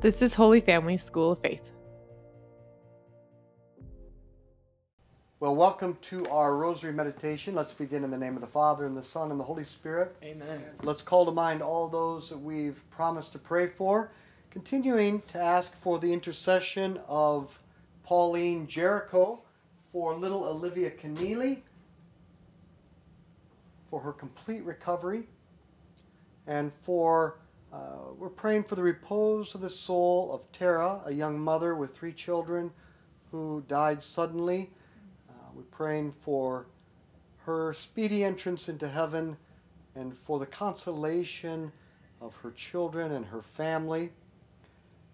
This is Holy Family School of Faith. Well, welcome to our Rosary meditation. Let's begin in the name of the Father, and the Son, and the Holy Spirit. Amen. Let's call to mind all those that we've promised to pray for, continuing to ask for the intercession of Pauline Jaricot, for little Olivia Keneally, for her complete recovery, and for uh, we're praying for the repose of the soul of Tara, a young mother with three children who died suddenly. Uh, we're praying for her speedy entrance into heaven and for the consolation of her children and her family,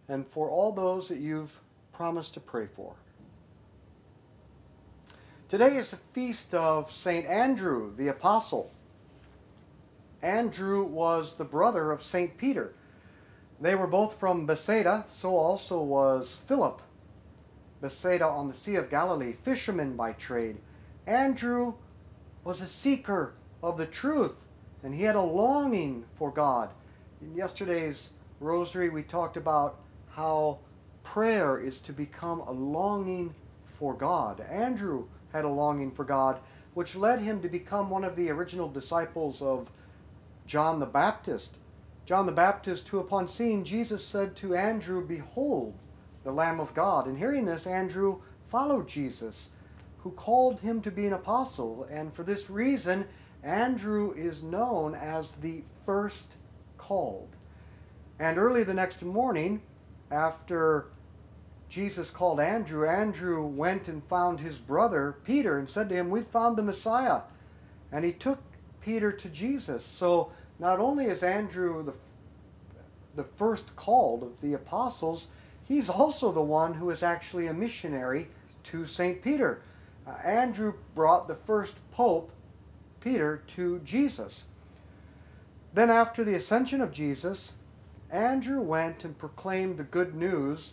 and for all those that you've promised to pray for. Today is the feast of St. Andrew the Apostle. Andrew was the brother of St. Peter. They were both from Bethsaida, so also was Philip. Bethsaida on the Sea of Galilee, fisherman by trade. Andrew was a seeker of the truth, and he had a longing for God. In yesterday's rosary, we talked about how prayer is to become a longing for God. Andrew had a longing for God, which led him to become one of the original disciples of John the Baptist. John the Baptist, who upon seeing Jesus said to Andrew, Behold, the Lamb of God. And hearing this, Andrew followed Jesus, who called him to be an apostle. And for this reason, Andrew is known as the first called. And early the next morning, after Jesus called Andrew, Andrew went and found his brother Peter and said to him, We've found the Messiah. And he took Peter to Jesus. So not only is Andrew the, the first called of the apostles, he's also the one who is actually a missionary to St. Peter. Uh, Andrew brought the first pope, Peter, to Jesus. Then, after the ascension of Jesus, Andrew went and proclaimed the good news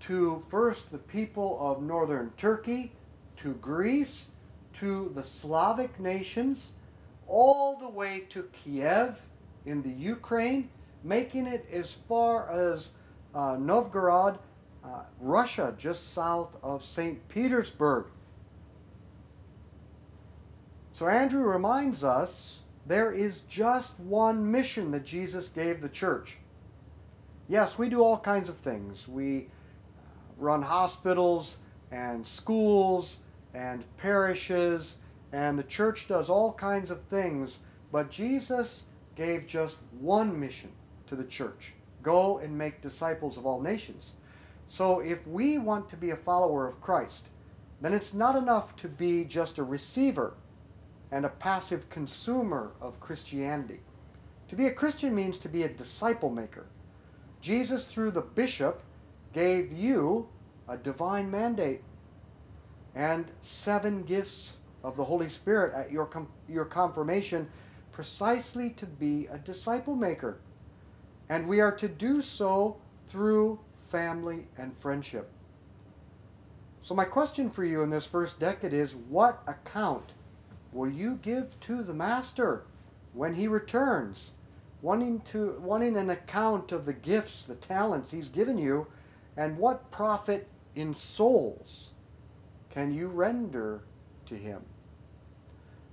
to first the people of northern Turkey, to Greece, to the Slavic nations, all the way to Kiev in the Ukraine, making it as far as uh, Novgorod, uh, Russia, just south of St. Petersburg. So Andrew reminds us there is just one mission that Jesus gave the church. Yes, we do all kinds of things. We uh, run hospitals and schools and parishes, and the church does all kinds of things, but Jesus gave just one mission to the church go and make disciples of all nations. So if we want to be a follower of Christ, then it's not enough to be just a receiver and a passive consumer of Christianity. To be a Christian means to be a disciple maker. Jesus, through the bishop, gave you a divine mandate and seven gifts of the Holy Spirit at your, com- your confirmation precisely to be a disciple maker. And we are to do so through family and friendship. So, my question for you in this first decade is what account will you give to the Master when he returns? Wanting, to, wanting an account of the gifts, the talents he's given you, and what profit in souls can you render to him?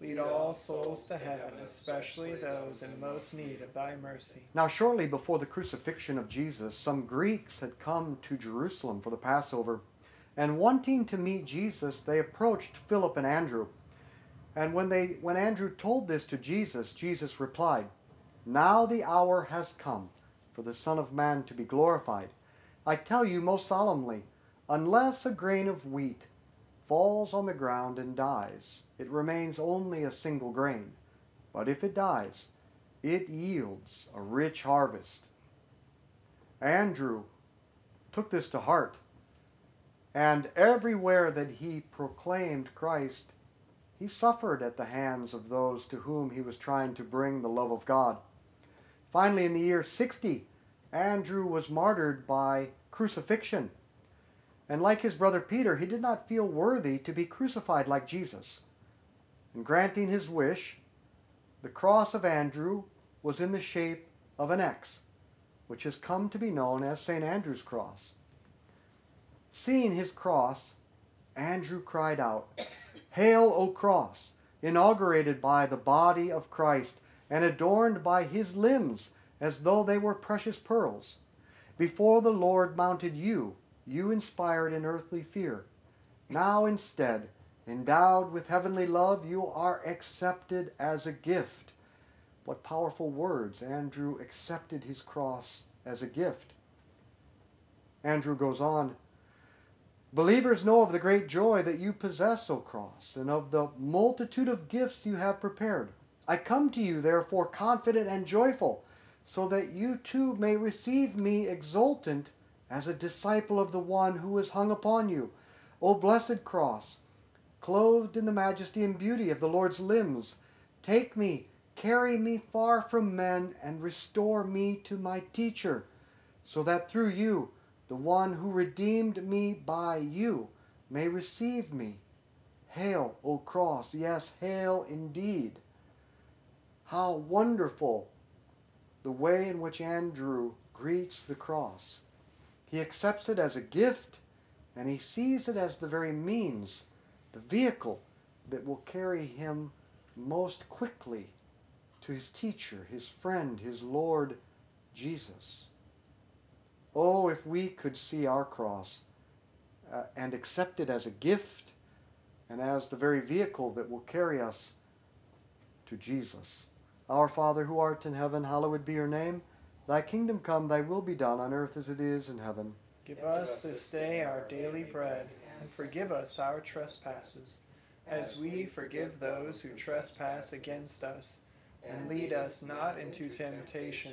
Lead all souls to heaven, especially those in most need of thy mercy. Now, shortly before the crucifixion of Jesus, some Greeks had come to Jerusalem for the Passover, and wanting to meet Jesus, they approached Philip and Andrew. And when, they, when Andrew told this to Jesus, Jesus replied, Now the hour has come for the Son of Man to be glorified. I tell you most solemnly, unless a grain of wheat falls on the ground and dies, it remains only a single grain. But if it dies, it yields a rich harvest. Andrew took this to heart, and everywhere that he proclaimed Christ, he suffered at the hands of those to whom he was trying to bring the love of God. Finally, in the year 60, Andrew was martyred by crucifixion. And like his brother Peter, he did not feel worthy to be crucified like Jesus. In granting his wish, the cross of Andrew was in the shape of an X, which has come to be known as St. Andrew's cross. Seeing his cross, Andrew cried out, Hail, O cross, inaugurated by the body of Christ and adorned by his limbs as though they were precious pearls. Before the Lord mounted you, you inspired an earthly fear. Now instead, endowed with heavenly love, you are accepted as a gift. What powerful words! Andrew accepted his cross as a gift. Andrew goes on Believers know of the great joy that you possess, O cross, and of the multitude of gifts you have prepared. I come to you, therefore, confident and joyful, so that you too may receive me exultant as a disciple of the one who is hung upon you. O blessed cross, clothed in the majesty and beauty of the Lord's limbs, take me, carry me far from men, and restore me to my teacher, so that through you, the one who redeemed me by you, may receive me. Hail, O cross, yes, hail indeed. How wonderful the way in which Andrew greets the cross. He accepts it as a gift, and he sees it as the very means, the vehicle that will carry him most quickly to his teacher, his friend, his Lord Jesus. Oh, if we could see our cross uh, and accept it as a gift and as the very vehicle that will carry us to Jesus. Our Father who art in heaven, hallowed be your name. Thy kingdom come, thy will be done on earth as it is in heaven. Give us this day our daily bread, and forgive us our trespasses, as we forgive those who trespass against us. And lead us not into temptation,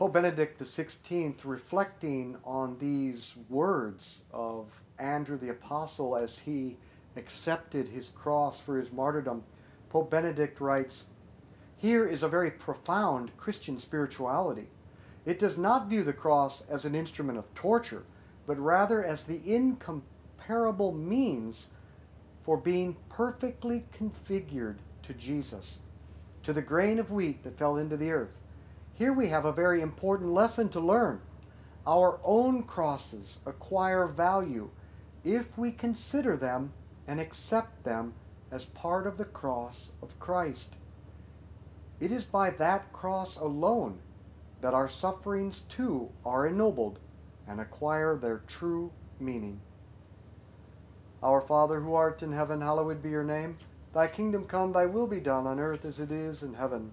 Pope Benedict XVI, reflecting on these words of Andrew the Apostle as he accepted his cross for his martyrdom, Pope Benedict writes Here is a very profound Christian spirituality. It does not view the cross as an instrument of torture, but rather as the incomparable means for being perfectly configured to Jesus, to the grain of wheat that fell into the earth. Here we have a very important lesson to learn. Our own crosses acquire value if we consider them and accept them as part of the cross of Christ. It is by that cross alone that our sufferings too are ennobled and acquire their true meaning. Our Father who art in heaven, hallowed be your name. Thy kingdom come, thy will be done on earth as it is in heaven.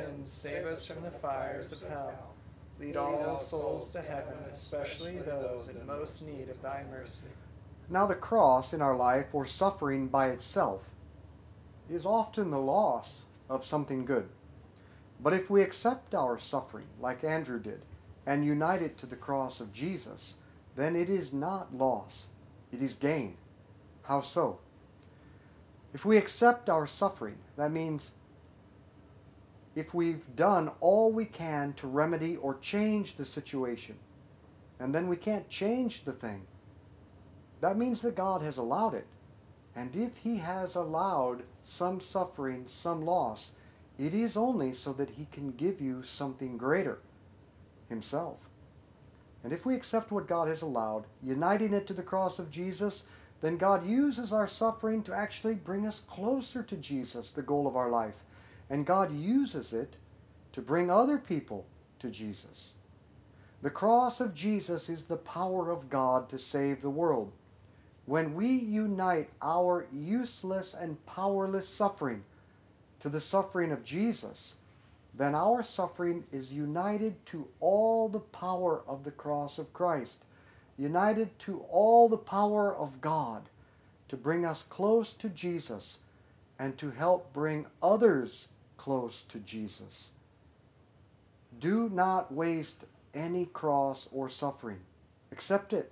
save us from the fires of hell. Lead all souls to heaven, especially those in most need of thy mercy. now the cross in our life, or suffering by itself, is often the loss of something good. But if we accept our suffering, like Andrew did, and unite it to the cross of Jesus, then it is not loss, it is gain. How so? If we accept our suffering, that means if we've done all we can to remedy or change the situation, and then we can't change the thing, that means that God has allowed it. And if He has allowed some suffering, some loss, it is only so that He can give you something greater Himself. And if we accept what God has allowed, uniting it to the cross of Jesus, then God uses our suffering to actually bring us closer to Jesus, the goal of our life. And God uses it to bring other people to Jesus. The cross of Jesus is the power of God to save the world. When we unite our useless and powerless suffering to the suffering of Jesus, then our suffering is united to all the power of the cross of Christ, united to all the power of God to bring us close to Jesus and to help bring others close to Jesus. Do not waste any cross or suffering. Accept it.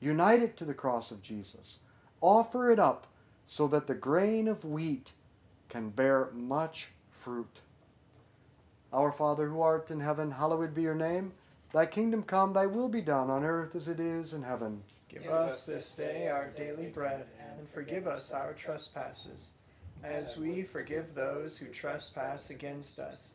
Unite it to the cross of Jesus. Offer it up so that the grain of wheat can bear much fruit. Our Father who art in heaven, hallowed be your name. Thy kingdom come, thy will be done on earth as it is in heaven. Give us this day our daily bread, and forgive us our trespasses, as we forgive those who trespass against us.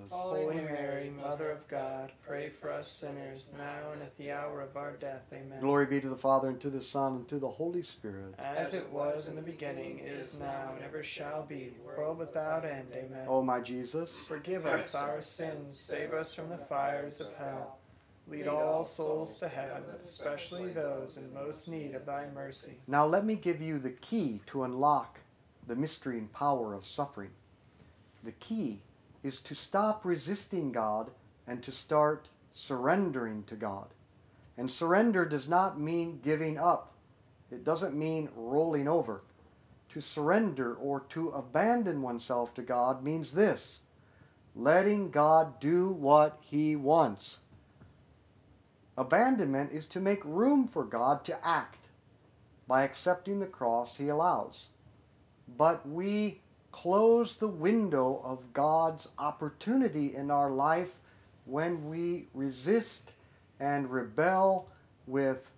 Holy Mary, Mother of God, pray for us sinners, now and at the hour of our death. Amen. Glory be to the Father, and to the Son, and to the Holy Spirit. As it was in the beginning, is now, and ever shall be, world without end. Amen. O my Jesus, Forgive us our sins, save us from the fires of hell. Lead all souls to heaven, especially those in most need of thy mercy. now let me give you the key to unlock the mystery and power of suffering. The key is to stop resisting God and to start surrendering to God. And surrender does not mean giving up, it doesn't mean rolling over. To surrender or to abandon oneself to God means this letting God do what He wants. Abandonment is to make room for God to act by accepting the cross He allows. But we close the window of God's opportunity in our life when we resist and rebel with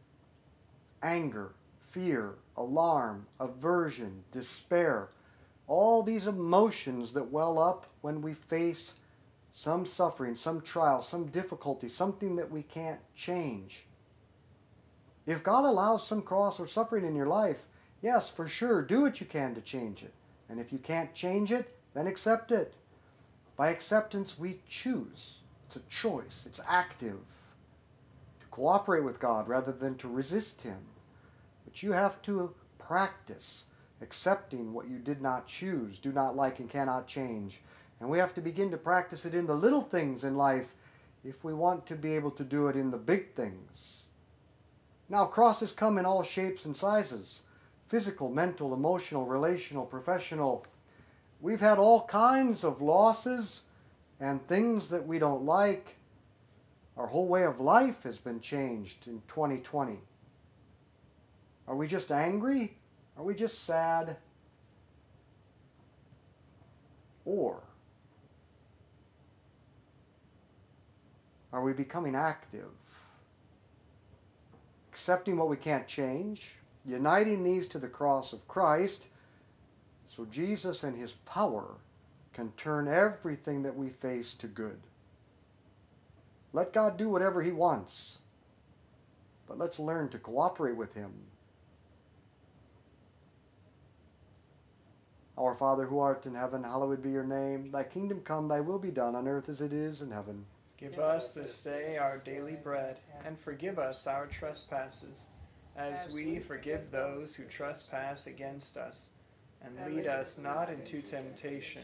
anger, fear, alarm, aversion, despair, all these emotions that well up when we face some suffering, some trial, some difficulty, something that we can't change. If God allows some cross or suffering in your life, yes, for sure, do what you can to change it. And if you can't change it, then accept it. By acceptance, we choose. It's a choice, it's active to cooperate with God rather than to resist Him. But you have to practice accepting what you did not choose, do not like, and cannot change. And we have to begin to practice it in the little things in life if we want to be able to do it in the big things. Now, crosses come in all shapes and sizes physical, mental, emotional, relational, professional. We've had all kinds of losses and things that we don't like. Our whole way of life has been changed in 2020. Are we just angry? Are we just sad? Or are we becoming active? Accepting what we can't change, uniting these to the cross of Christ, so Jesus and his power can turn everything that we face to good. Let God do whatever he wants, but let's learn to cooperate with him. Our Father who art in heaven, hallowed be your name. Thy kingdom come, thy will be done on earth as it is in heaven. Give us this day our daily bread, and forgive us our trespasses, as we forgive those who trespass against us. And lead us not into temptation,